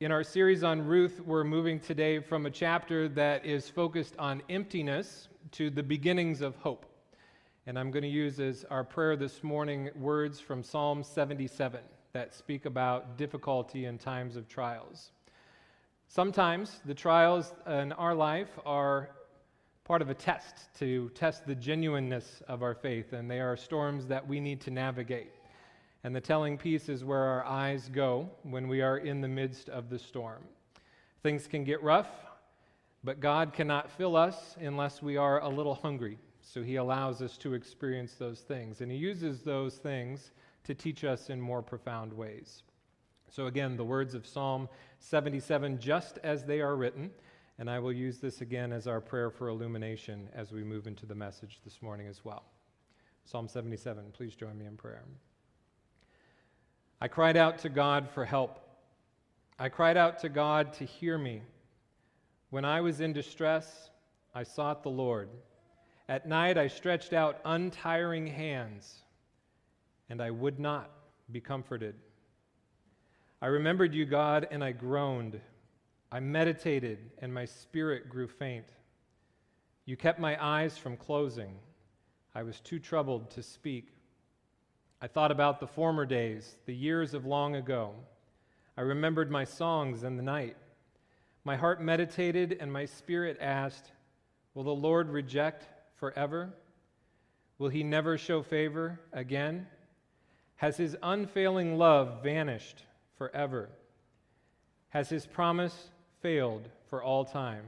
In our series on Ruth, we're moving today from a chapter that is focused on emptiness to the beginnings of hope. And I'm going to use as our prayer this morning words from Psalm 77 that speak about difficulty in times of trials. Sometimes the trials in our life are part of a test to test the genuineness of our faith, and they are storms that we need to navigate. And the telling piece is where our eyes go when we are in the midst of the storm. Things can get rough, but God cannot fill us unless we are a little hungry. So he allows us to experience those things. And he uses those things to teach us in more profound ways. So, again, the words of Psalm 77, just as they are written. And I will use this again as our prayer for illumination as we move into the message this morning as well. Psalm 77, please join me in prayer. I cried out to God for help. I cried out to God to hear me. When I was in distress, I sought the Lord. At night, I stretched out untiring hands, and I would not be comforted. I remembered you, God, and I groaned. I meditated, and my spirit grew faint. You kept my eyes from closing. I was too troubled to speak. I thought about the former days, the years of long ago. I remembered my songs in the night. My heart meditated, and my spirit asked, Will the Lord reject forever? Will he never show favor again? Has his unfailing love vanished forever? Has his promise failed for all time?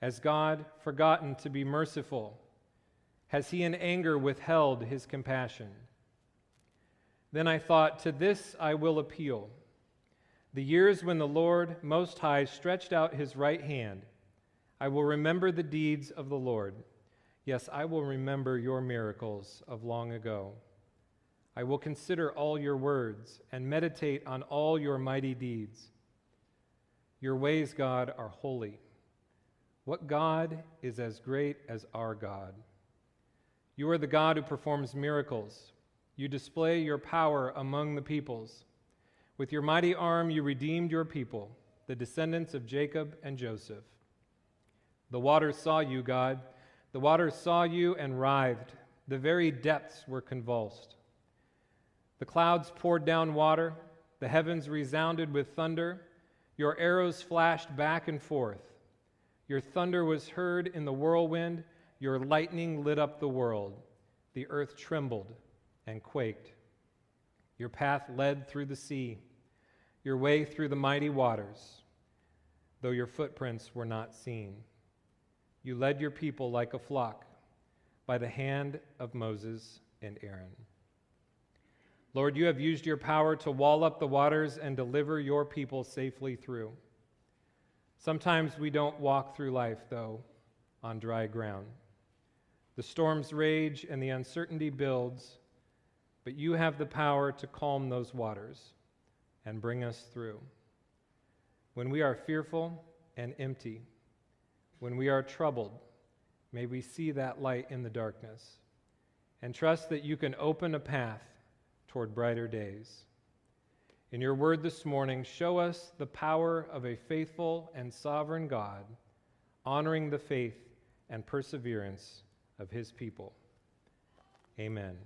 Has God forgotten to be merciful? Has he in anger withheld his compassion? Then I thought, To this I will appeal. The years when the Lord Most High stretched out his right hand, I will remember the deeds of the Lord. Yes, I will remember your miracles of long ago. I will consider all your words and meditate on all your mighty deeds. Your ways, God, are holy. What God is as great as our God? You are the God who performs miracles. You display your power among the peoples. With your mighty arm, you redeemed your people, the descendants of Jacob and Joseph. The waters saw you, God. The waters saw you and writhed. The very depths were convulsed. The clouds poured down water. The heavens resounded with thunder. Your arrows flashed back and forth. Your thunder was heard in the whirlwind. Your lightning lit up the world. The earth trembled and quaked. Your path led through the sea, your way through the mighty waters, though your footprints were not seen. You led your people like a flock by the hand of Moses and Aaron. Lord, you have used your power to wall up the waters and deliver your people safely through. Sometimes we don't walk through life, though, on dry ground. The storms rage and the uncertainty builds but you have the power to calm those waters and bring us through. When we are fearful and empty, when we are troubled, may we see that light in the darkness and trust that you can open a path toward brighter days. In your word this morning, show us the power of a faithful and sovereign God, honoring the faith and perseverance of his people. Amen.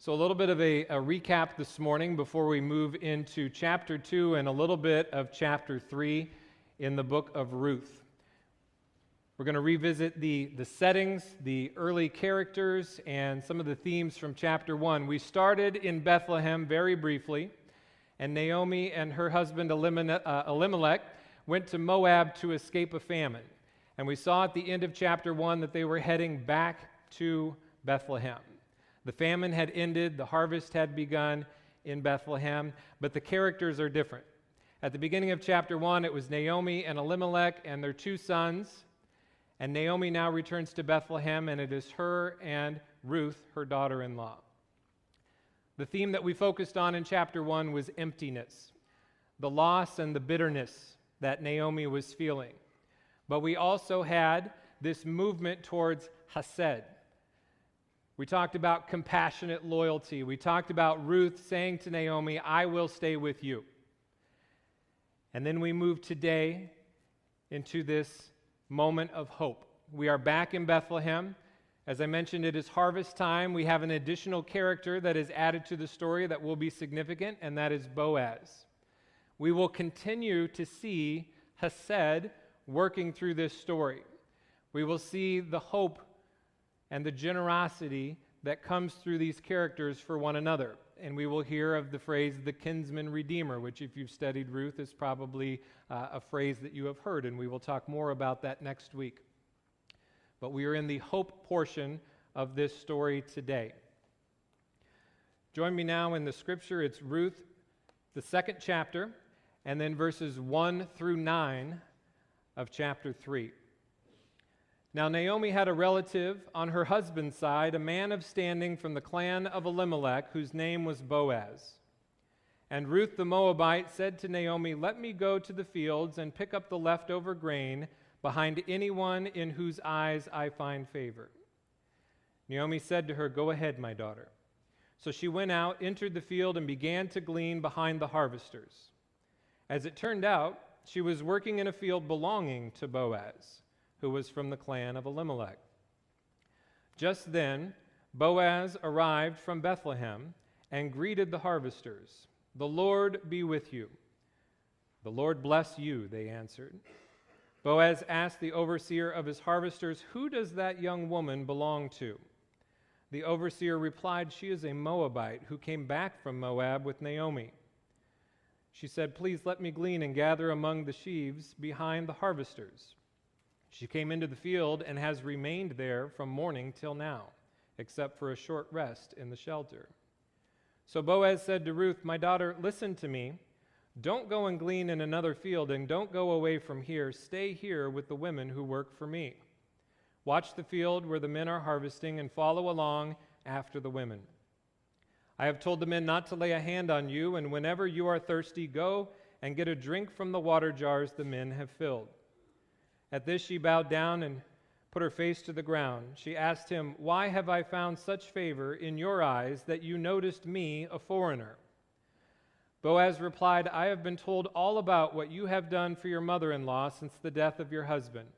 So, a little bit of a, a, recap this morning before we move into chapter 2 and a little bit of chapter 3 in the book of Ruth. We're going to revisit the, the settings, the early characters, and some of the themes from chapter 1. We started in Bethlehem very briefly, and Naomi and her husband uh, Elimelech went to Moab to escape a famine. And we saw at the end of chapter 1 that they were heading back to Bethlehem. The famine had ended, the harvest had begun in Bethlehem, but the characters are different. At the beginning of chapter 1, it was Naomi and Elimelech and their two sons. And Naomi now returns to Bethlehem, and it is her and Ruth, her daughter in law. The theme that we focused on in chapter 1 was emptiness, the loss and the bitterness that Naomi was feeling. But we also had this movement towards Hesed, We talked about compassionate loyalty. We talked about Ruth saying to Naomi, I will stay with you. And then we move today into this moment of hope. We are back in Bethlehem. As I mentioned, it is harvest time. We have an additional character that is added to the story that will be significant, and that is Boaz. We will continue to see Hesed working through this story. We will see the hope and the generosity that comes through these characters for one another. And we will hear of the phrase the kinsman redeemer, which, if you've studied Ruth, is probably uh, a phrase that you have heard, and we will talk more about that next week. But we are in the hope portion of this story today. Join me now in the scripture. It's Ruth, the second chapter, and then verses 1 through 9 of chapter 3. Now, Naomi had a relative on her husband's side, a man of standing from the clan of Elimelech, whose name was Boaz. And Ruth the Moabite said to Naomi, Let me go to the fields and pick up the leftover grain behind anyone in whose eyes I find favor. Naomi said to her, Go ahead, my daughter. So she went out, entered the field, and began to glean behind the harvesters. As it turned out, she was working in a field belonging to Boaz, who was from the clan of Elimelech. Just then, Boaz arrived from Bethlehem and greeted the harvesters. The Lord be with you. The Lord bless you, they answered. Boaz asked the overseer of his harvesters, Who does that young woman belong to? The overseer replied, She is a Moabite who came back from Moab with Naomi. She said, Please let me glean and gather among the sheaves behind the harvesters. She came into the field and has remained there from morning till now, except for a short rest in the shelter. So Boaz said to Ruth, My daughter, listen to me. Don't go and glean in another field, and don't go away from here. Stay here with the women who work for me. Watch the field where the men are harvesting, and follow along after the women. I have told the men not to lay a hand on you, and whenever you are thirsty, go and get a drink from the water jars the men have filled. At this she bowed down and put her face to the ground. She asked him, Why have I found such favor in your eyes that you noticed me, a foreigner? Boaz replied, I have been told all about what you have done for your mother in law since the death of your husband,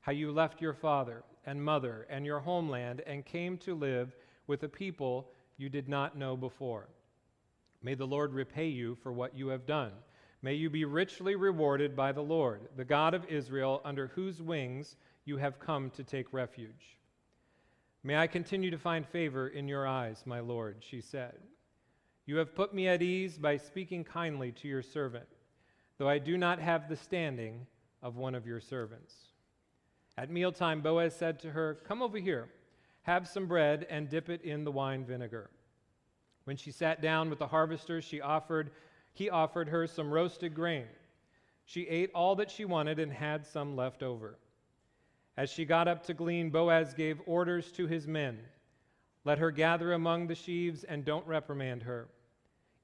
how you left your father and mother and your homeland and came to live with a people you did not know before. May the Lord repay you for what you have done. May you be richly rewarded by the Lord, the God of Israel, under whose wings you have come to take refuge. May I continue to find favor in your eyes, my Lord, she said. You have put me at ease by speaking kindly to your servant, though I do not have the standing of one of your servants. At mealtime, Boaz said to her, Come over here, have some bread, and dip it in the wine vinegar. When she sat down with the harvesters, she offered, he offered her some roasted grain. She ate all that she wanted and had some left over. As she got up to glean, Boaz gave orders to his men Let her gather among the sheaves and don't reprimand her.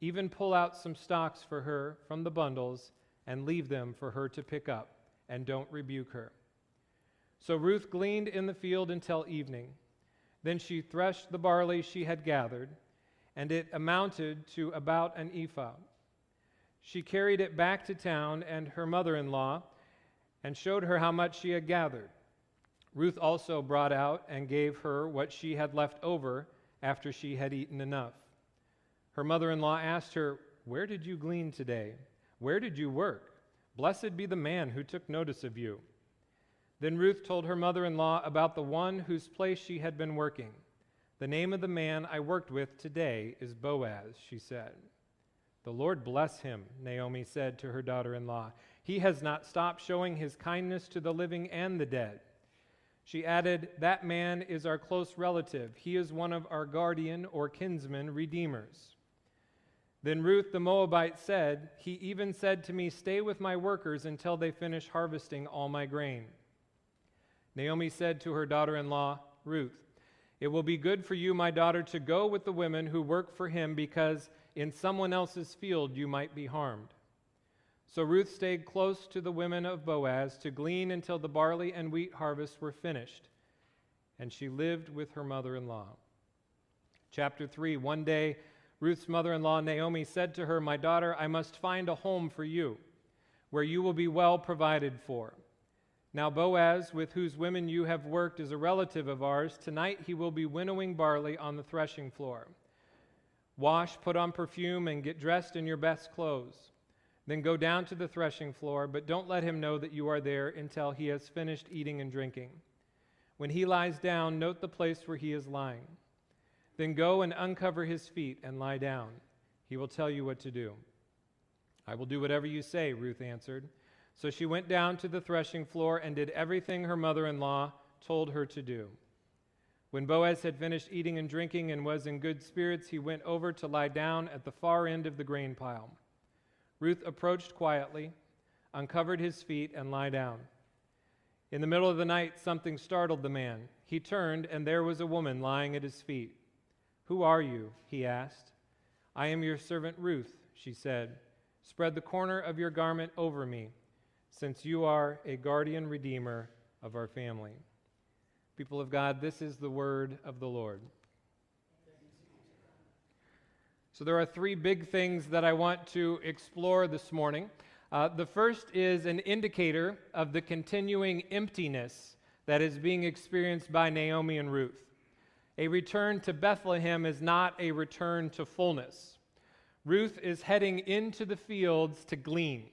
Even pull out some stalks for her from the bundles and leave them for her to pick up, and don't rebuke her. So Ruth gleaned in the field until evening. Then she threshed the barley she had gathered, and it amounted to about an ephah. She carried it back to town and her mother in law and showed her how much she had gathered. Ruth also brought out and gave her what she had left over after she had eaten enough. Her mother in law asked her, Where did you glean today? Where did you work? Blessed be the man who took notice of you. Then Ruth told her mother in law about the one whose place she had been working. The name of the man I worked with today is Boaz, she said. The Lord bless him, Naomi said to her daughter in law. He has not stopped showing his kindness to the living and the dead. She added, That man is our close relative. He is one of our guardian or kinsman redeemers. Then Ruth the Moabite said, He even said to me, Stay with my workers until they finish harvesting all my grain. Naomi said to her daughter in law, Ruth, It will be good for you, my daughter, to go with the women who work for him, because in someone else's field you might be harmed. So Ruth stayed close to the women of Boaz to glean until the barley and wheat harvests were finished, and she lived with her mother in law. Chapter 3 One day, Ruth's mother in law, Naomi, said to her, My daughter, I must find a home for you, where you will be well provided for. Now, Boaz, with whose women you have worked, is a relative of ours. Tonight he will be winnowing barley on the threshing floor. Wash, put on perfume, and get dressed in your best clothes. Then go down to the threshing floor, but don't let him know that you are there until he has finished eating and drinking. When he lies down, note the place where he is lying. Then go and uncover his feet and lie down. He will tell you what to do. I will do whatever you say, Ruth answered. So she went down to the threshing floor and did everything her mother in law told her to do. When Boaz had finished eating and drinking and was in good spirits, he went over to lie down at the far end of the grain pile. Ruth approached quietly, uncovered his feet, and lay down. In the middle of the night, something startled the man. He turned, and there was a woman lying at his feet. Who are you? he asked. I am your servant Ruth, she said. Spread the corner of your garment over me since you are a guardian redeemer of our family. People of God, this is the word of the Lord. So, there are three big things that I want to explore this morning. Uh, the first is an indicator of the continuing emptiness that is being experienced by Naomi and Ruth. A return to Bethlehem is not a return to fullness. Ruth is heading into the fields to glean.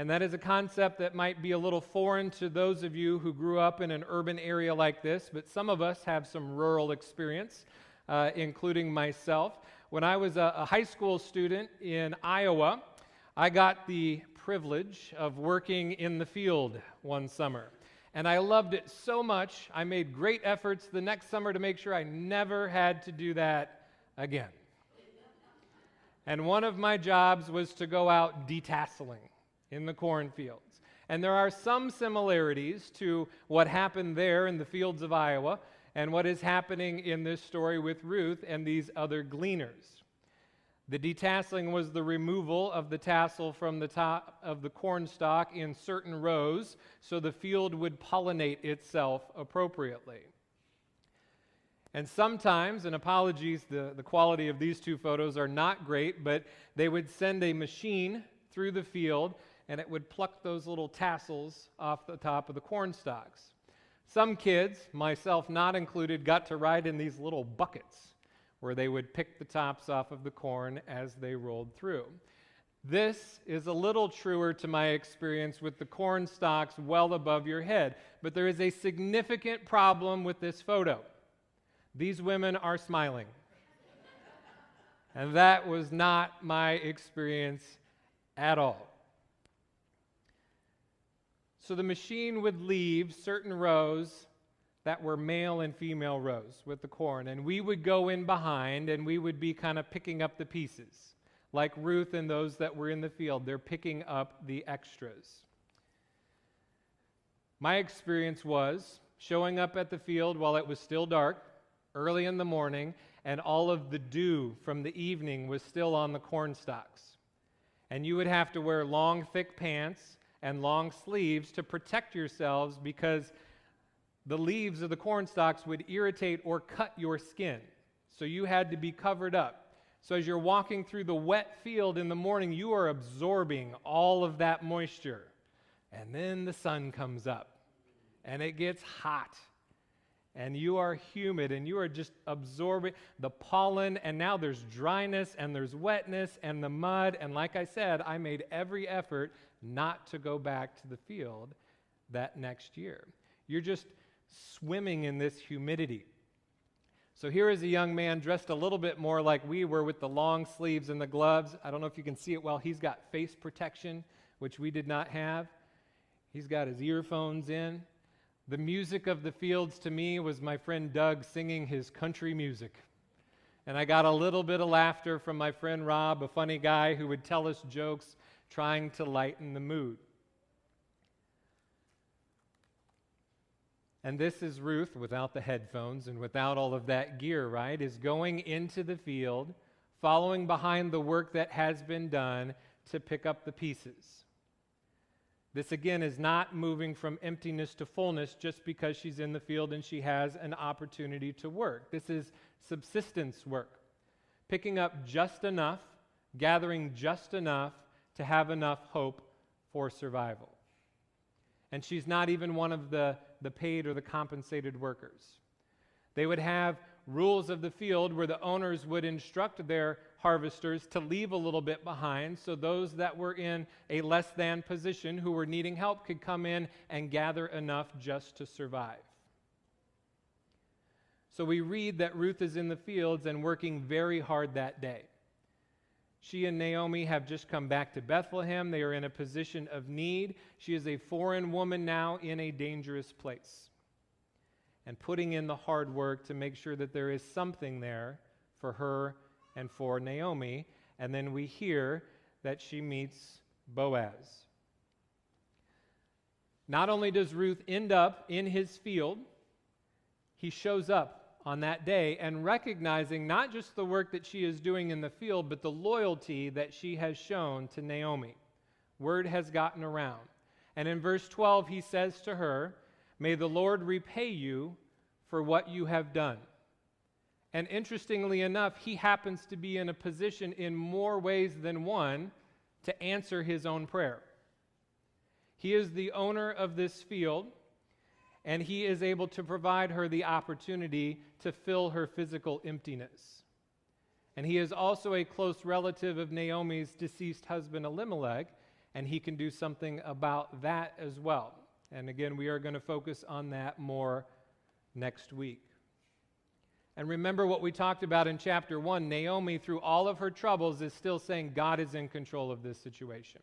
And that is a concept that might be a little foreign to those of you who grew up in an urban area like this, but some of us have some rural experience, uh, including myself. When I was a, a high school student in Iowa, I got the privilege of working in the field one summer. And I loved it so much, I made great efforts the next summer to make sure I never had to do that again. And one of my jobs was to go out detasseling in the cornfields. And there are some similarities to what happened there in the fields of Iowa and what is happening in this story with Ruth and these other gleaners. The detasseling was the removal of the tassel from the top of the corn stalk in certain rows so the field would pollinate itself appropriately. And sometimes, and apologies, the, the quality of these two photos are not great, but they would send a machine through the field and it would pluck those little tassels off the top of the corn stalks. Some kids, myself not included, got to ride in these little buckets where they would pick the tops off of the corn as they rolled through. This is a little truer to my experience with the corn stalks well above your head, but there is a significant problem with this photo. These women are smiling. and that was not my experience at all. So the machine would leave certain rows that were male and female rows with the corn, and we would go in behind and we would be kind of picking up the pieces. Like Ruth and those that were in the field, they're picking up the extras. My experience was showing up at the field while it was still dark, early in the morning, and all of the dew from the evening was still on the corn stalks. And you would have to wear long, thick pants and long sleeves to protect yourselves because the leaves of the corn stalks would irritate or cut your skin. So you had to be covered up. So as you're walking through the wet field in the morning, you are absorbing all of that moisture. And then the sun comes up and it gets hot and you are humid and you are just absorbing the pollen and now there's dryness and there's wetness and the mud and like I said I made every effort not to go back to the field that next year. You're just swimming in this humidity. So here is a young man dressed a little bit more like we were with the long sleeves and the gloves. I don't know if you can see it well. He's got face protection, which we did not have. He's got his earphones in. The music of the fields to me was my friend Doug singing his country music. And I got a little bit of laughter from my friend Rob, a funny guy who would tell us jokes trying to lighten the mood. And this is Ruth without the headphones and without all of that gear, right? Is going into the field, following behind the work that has been done to pick up the pieces. This again is not moving from emptiness to fullness just because she's in the field and she has an opportunity to work. This is subsistence work, picking up just enough, gathering just enough to have enough hope for survival. And she's not even one of the, the paid or the compensated workers. They would have rules of the field where the owners would instruct their harvesters to leave a little bit behind so those that were in a less than position who were needing help could come in and gather enough just to survive. So we read that Ruth is in the fields and working very hard that day. She and Naomi have just come back to Bethlehem. They are in a position of need. She is a foreign woman now in a dangerous place. And putting in the hard work to make sure that there is something there for her and for Naomi. And then we hear that she meets Boaz. Not only does Ruth end up in his field, he shows up on that day and recognizing not just the work that she is doing in the field, but the loyalty that she has shown to Naomi. Word has gotten around. And in verse 12, he says to her, May the Lord repay you for what you have done. And interestingly enough, he happens to be in a position in more ways than one to answer his own prayer. He is the owner of this field, and he is able to provide her the opportunity to fill her physical emptiness. And he is also a close relative of Naomi's deceased husband Elimelech, and he can do something about that as well. And again, we are going to focus on that more next week. And remember what we talked about in chapter 1 Naomi, through all of her troubles, is still saying, God is in control of this situation.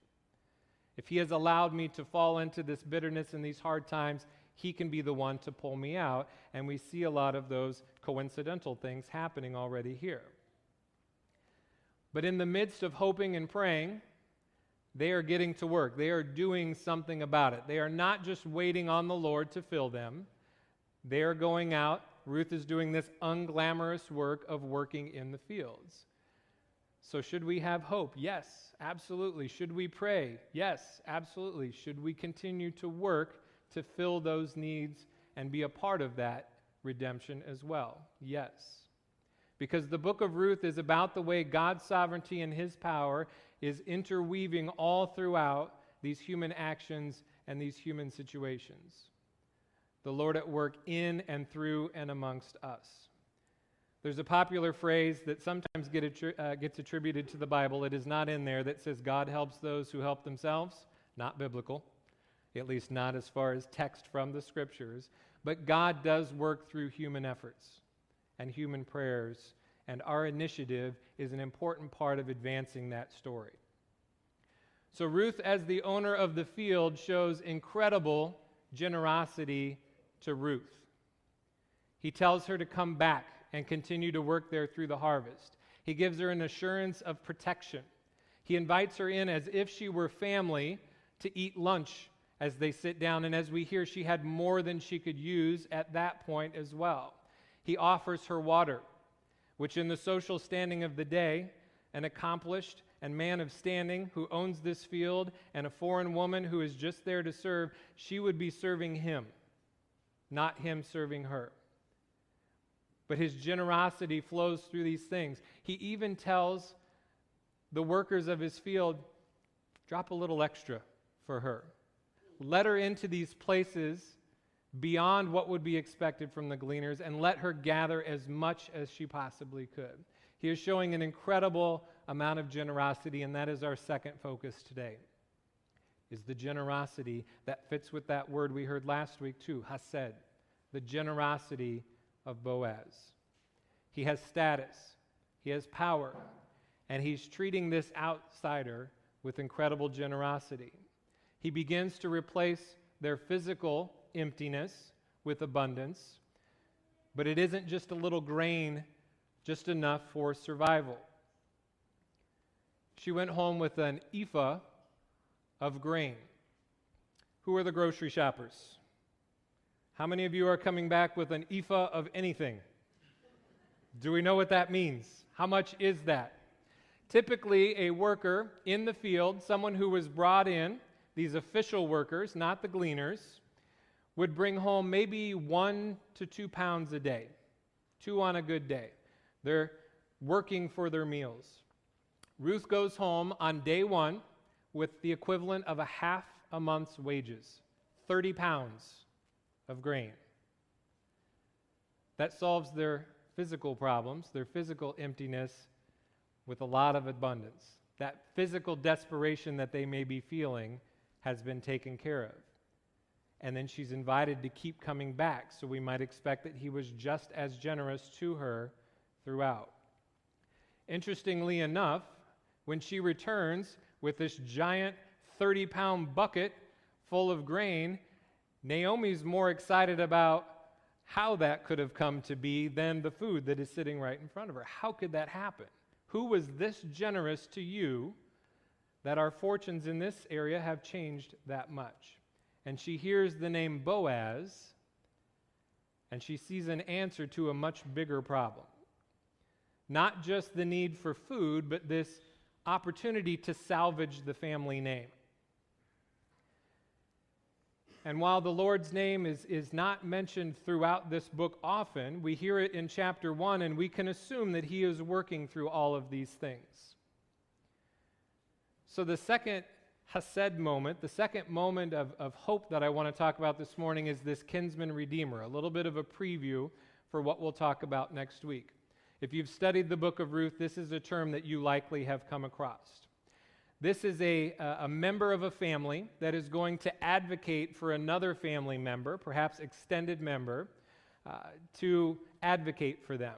If He has allowed me to fall into this bitterness and these hard times, He can be the one to pull me out. And we see a lot of those coincidental things happening already here. But in the midst of hoping and praying, they are getting to work. They are doing something about it. They are not just waiting on the Lord to fill them, they are going out Ruth is doing this unglamorous work of working in the fields. So, should we have hope? Yes, absolutely. Should we pray? Yes, absolutely. Should we continue to work to fill those needs and be a part of that redemption as well? Yes. Because the book of Ruth is about the way God's sovereignty and his power is interweaving all throughout these human actions and these human situations the Lord at work in and through and amongst us. There's a popular phrase that sometimes get attri- uh, gets attributed to the Bible. It is not in there that says God helps those who help themselves. Not biblical, at least not as far as text from the scriptures. But God does work through human efforts and human prayers, and our initiative is an important part of advancing that story. So, Ruth, as the owner of the field, shows incredible generosity to Ruth. He tells her to come back and continue to work there through the harvest. He gives her an assurance of protection. He invites her in as if she were family to eat lunch as they sit down. And as we hear, she had more than she could use at that point as well. He offers her water, which, in the social standing of the day, an accomplished and man of standing who owns this field and a foreign woman who is just there to serve, she would be serving him not him serving her. But his generosity flows through these things. He even tells the workers of his field, drop a little extra for her. Let her into these places beyond what would be expected from the gleaners and let her gather as much as she possibly could. He is showing an incredible amount of generosity, and that is our second focus today is the generosity that fits with that word we heard last week too, Hesed, the generosity of Boaz. He has status, he has power, and he's treating this outsider with incredible generosity. He begins to replace their physical emptiness with abundance, but it isn't just a little grain, just enough for survival. She went home with an ephah of grain. Who are the grocery shoppers? How many of you are coming back with an ephah of anything? Do we know what that means? How much is that? Typically, a worker in the field, someone who was brought in these official workers, not the gleaners, would bring home maybe one to two pounds a day, two on a good day. They're working for their meals. Ruth goes home on day one with the equivalent of a half a month's wages 30 pounds of grain. That solves their physical problems, their physical emptiness, with a lot of abundance. That physical desperation that they may be feeling has been taken care of. And then she's invited to keep coming back, so we might expect that he was just as generous to her throughout. Interestingly enough, when she returns with this giant 30 pound bucket full of grain, Naomi's more excited about how that could have come to be than the food that is sitting right in front of her. How could that happen? Who was this generous to you that our fortunes in this area have changed that much? And she hears the name Boaz, and she sees an answer to a much bigger problem. Not just the need for food, but this opportunity to salvage the family name. And while the Lord's name is, is not mentioned throughout this book often, we hear it in chapter 1, and we can assume that He is working through all of these things. So, the second Hesed moment, the second moment of, of hope that I want to talk about this morning is this kinsman redeemer, a little bit of a preview for what we'll talk about next week. If you've studied the book of Ruth, this is a term that you likely have come across. This is a, a member of a family that is going to advocate for another family member, perhaps extended member, uh, to advocate for them.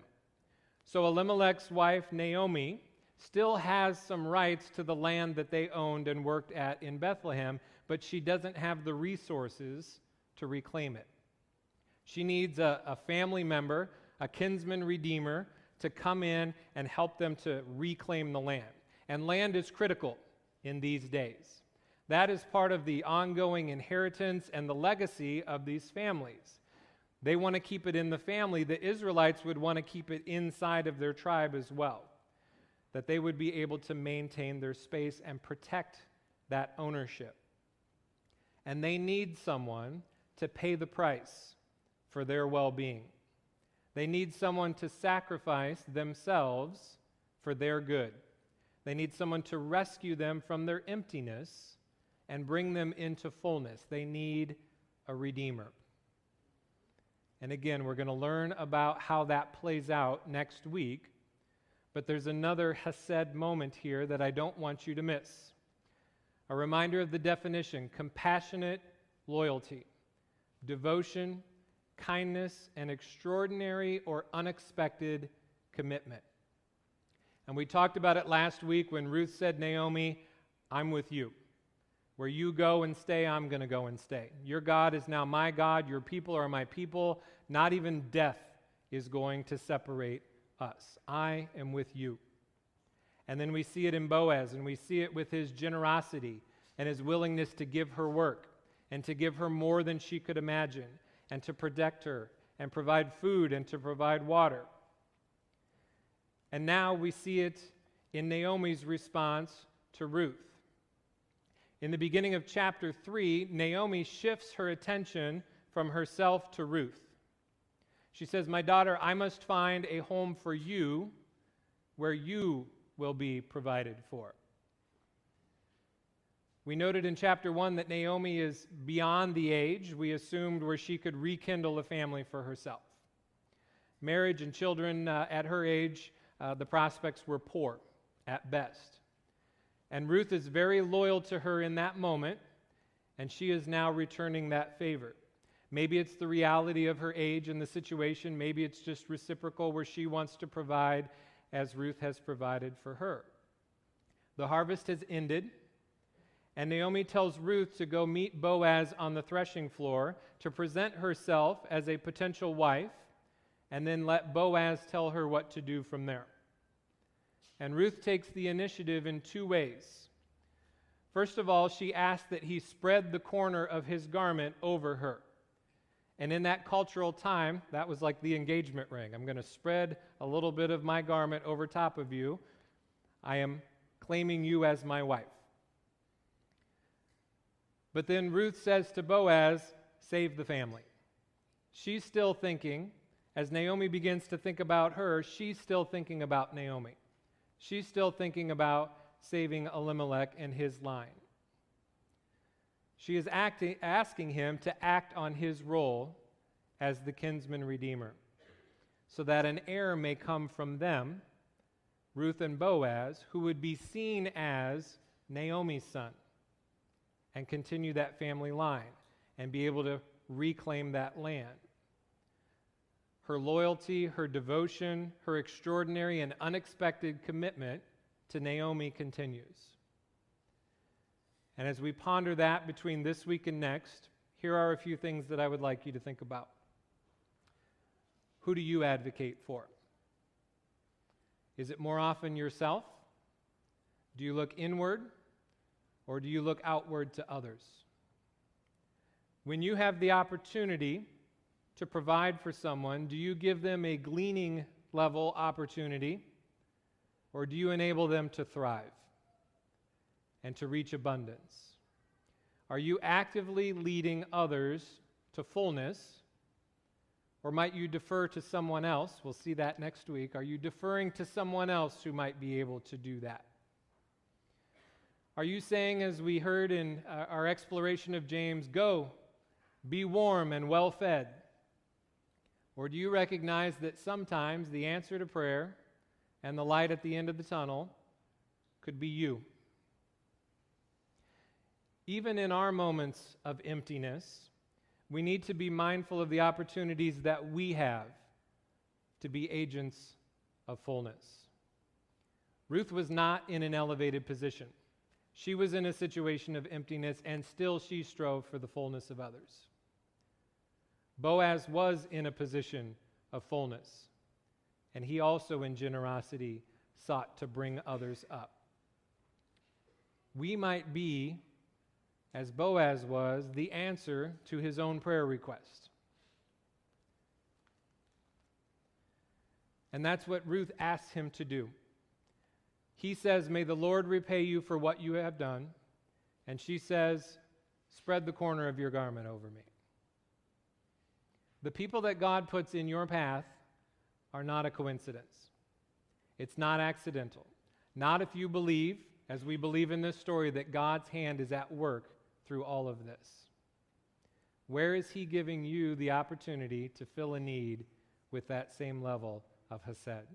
So Elimelech's wife, Naomi, still has some rights to the land that they owned and worked at in Bethlehem, but she doesn't have the resources to reclaim it. She needs a, a family member, a kinsman redeemer, to come in and help them to reclaim the land. And land is critical in these days. That is part of the ongoing inheritance and the legacy of these families. They want to keep it in the family. The Israelites would want to keep it inside of their tribe as well, that they would be able to maintain their space and protect that ownership. And they need someone to pay the price for their well being. They need someone to sacrifice themselves for their good. They need someone to rescue them from their emptiness and bring them into fullness. They need a redeemer. And again, we're going to learn about how that plays out next week. But there's another Hesed moment here that I don't want you to miss. A reminder of the definition compassionate loyalty, devotion, kindness, and extraordinary or unexpected commitment. And we talked about it last week when Ruth said, Naomi, I'm with you. Where you go and stay, I'm going to go and stay. Your God is now my God. Your people are my people. Not even death is going to separate us. I am with you. And then we see it in Boaz, and we see it with his generosity and his willingness to give her work and to give her more than she could imagine and to protect her and provide food and to provide water. And now we see it in Naomi's response to Ruth. In the beginning of chapter 3, Naomi shifts her attention from herself to Ruth. She says, My daughter, I must find a home for you where you will be provided for. We noted in chapter 1 that Naomi is beyond the age we assumed where she could rekindle a family for herself. Marriage and children uh, at her age uh, the prospects were poor at best. And Ruth is very loyal to her in that moment, and she is now returning that favor. Maybe it's the reality of her age and the situation. Maybe it's just reciprocal where she wants to provide as Ruth has provided for her. The harvest has ended, and Naomi tells Ruth to go meet Boaz on the threshing floor to present herself as a potential wife and then let Boaz tell her what to do from there. And Ruth takes the initiative in two ways. First of all, she asks that he spread the corner of his garment over her. And in that cultural time, that was like the engagement ring. I'm going to spread a little bit of my garment over top of you. I am claiming you as my wife. But then Ruth says to Boaz, Save the family. She's still thinking, as Naomi begins to think about her, she's still thinking about Naomi. She's still thinking about saving Elimelech and his line. She is acting, asking him to act on his role as the kinsman redeemer, so that an heir may come from them, Ruth and Boaz, who would be seen as Naomi's son and continue that family line and be able to reclaim that land. Her loyalty, her devotion, her extraordinary and unexpected commitment to Naomi continues. And as we ponder that between this week and next, here are a few things that I would like you to think about. Who do you advocate for? Is it more often yourself? Do you look inward or do you look outward to others? When you have the opportunity to provide for someone, do you give them a gleaning level opportunity or do you enable them to thrive and to reach abundance? Are you actively leading others to fullness? Or might you defer to someone else? We'll see that next week. Are you deferring to someone else who might be able to do that? Are you saying, as we heard in uh, our exploration of James, go, be warm and well fed? Or do you recognize that sometimes the answer to prayer and the light at the end of the tunnel could be you? Even in our moments of emptiness, we need to be mindful of the opportunities that we have to be agents of fullness. Ruth was not in an elevated position. She was in a situation of emptiness, and still she strove for the fullness of others. Boaz was in a position of fullness, and he also, in generosity, sought to bring others up. We might be, as Boaz was, the answer to his own prayer request. And that's what Ruth asks him to do. He says, May the Lord repay you for what you have done. And she says, Spread the corner of your garment over me. The people that God puts in your path are not a coincidence. It's not accidental. Not if you believe, as we believe in this story, that God's hand is at work through all of this. Where is He giving you the opportunity to fill a need with that same level of Hesed?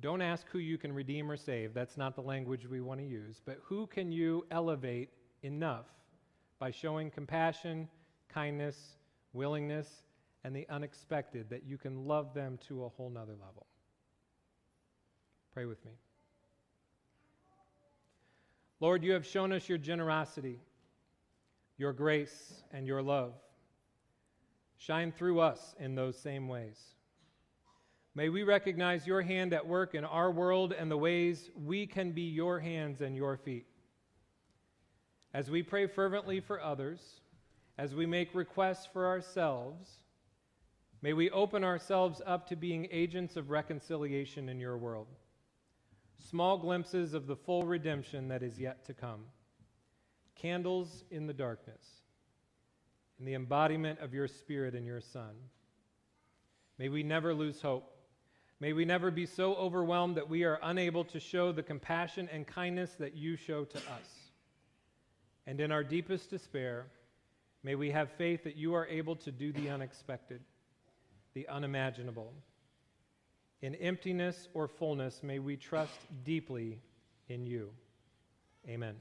Don't ask who you can redeem or save. That's not the language we want to use. But who can you elevate enough by showing compassion, kindness, willingness, and the unexpected that you can love them to a whole nother level. Pray with me. Lord, you have shown us your generosity, your grace, and your love. Shine through us in those same ways. May we recognize your hand at work in our world and the ways we can be your hands and your feet. As we pray fervently for others, as we make requests for ourselves, may we open ourselves up to being agents of reconciliation in your world. Small glimpses of the full redemption that is yet to come. Candles in the darkness, in the embodiment of your Spirit and your Son. May we never lose hope. May we never be so overwhelmed that we are unable to show the compassion and kindness that you show to us. And in our deepest despair, May we have faith that you are able to do the unexpected, the unimaginable. In emptiness or fullness, may we trust deeply in you. Amen.